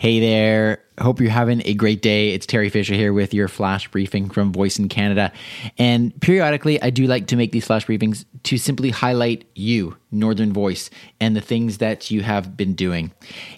Hey there. Hope you're having a great day. It's Teri Fisher here with your flash briefing from Voice in Canada. And periodically, I do like to make these flash briefings to simply highlight you, Northern Voice, and the things that you have been doing.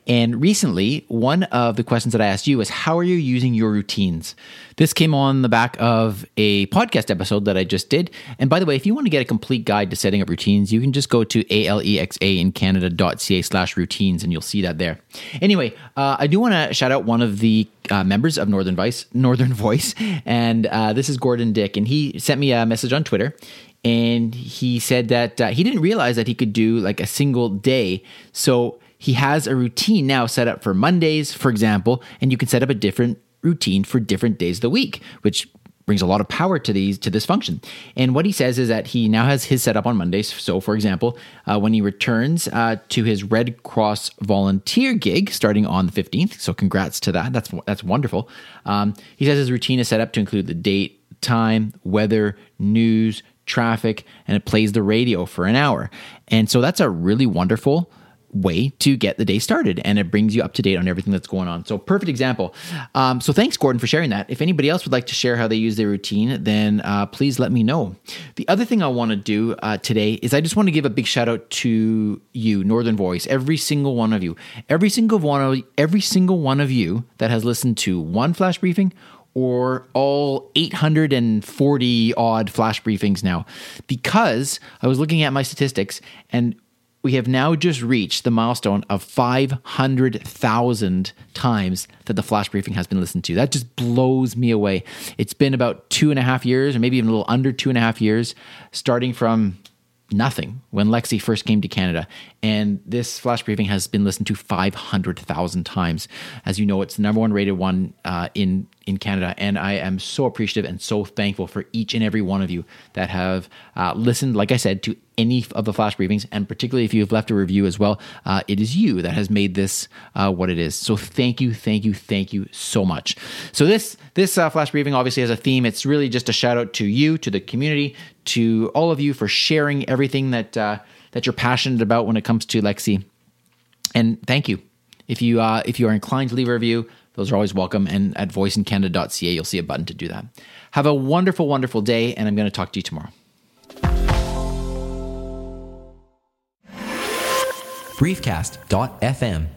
And recently, one of the questions that I asked you was how are you using your routines? This came on the back of a podcast episode that I just did. And by the way, if you want to get a complete guide to setting up routines, you can just go to alexaincanada.ca slash routines and you'll see that there. Anyway, uh, I do want to shout out one of the uh, members of Northern Voice, Northern Voice, and uh, this is Gordon Dick, and he sent me a message on Twitter, and he said that uh, he didn't realize that he could do like a single day, so he has a routine now set up for Mondays, for example, and you can set up a different routine for different days of the week, which brings a lot of power to these to this function. And what he says is that he now has his setup on Mondays. So, for example, uh, when he returns uh, to his Red Cross volunteer gig starting on the fifteenth, so congrats to that. That's that's wonderful. Um, he says his routine is set up to include the date, time, weather, news, traffic, and it plays the radio for an hour. And so that's a really wonderful way to get the day started and it brings you up to date on everything that's going on. So, perfect example. Um, so, thanks, Gordon, for sharing that. If anybody else would like to share how they use their routine, then uh, please let me know. The other thing I want to do uh, today is I just want to give a big shout out to you, Northern Voice, every single one of you, every single one of every single one of you that has listened to one flash briefing or all 840 odd flash briefings now because I was looking at my statistics and we have now just reached the milestone of 500,000 times that the flash briefing has been listened to. That just blows me away. It's been about two and a half years, or maybe even a little under two and a half years, starting from nothing when Lexi first came to Canada. And this flash briefing has been listened to 500,000 times. As you know, it's the number one rated one uh, in in Canada, and I am so appreciative and so thankful for each and every one of you that have uh, listened. Like I said, to any of the flash briefings, and particularly if you have left a review as well, uh, it is you that has made this uh, what it is. So thank you, thank you, thank you so much. So this this uh, flash briefing obviously has a theme. It's really just a shout out to you, to the community, to all of you for sharing everything that uh, that you're passionate about when it comes to Lexi. And thank you. If you uh, if you are inclined to leave a review, those are always welcome. And at voiceincanada.ca, you'll see a button to do that. Have a wonderful, wonderful day, and I'm going to talk to you tomorrow. briefcast.fm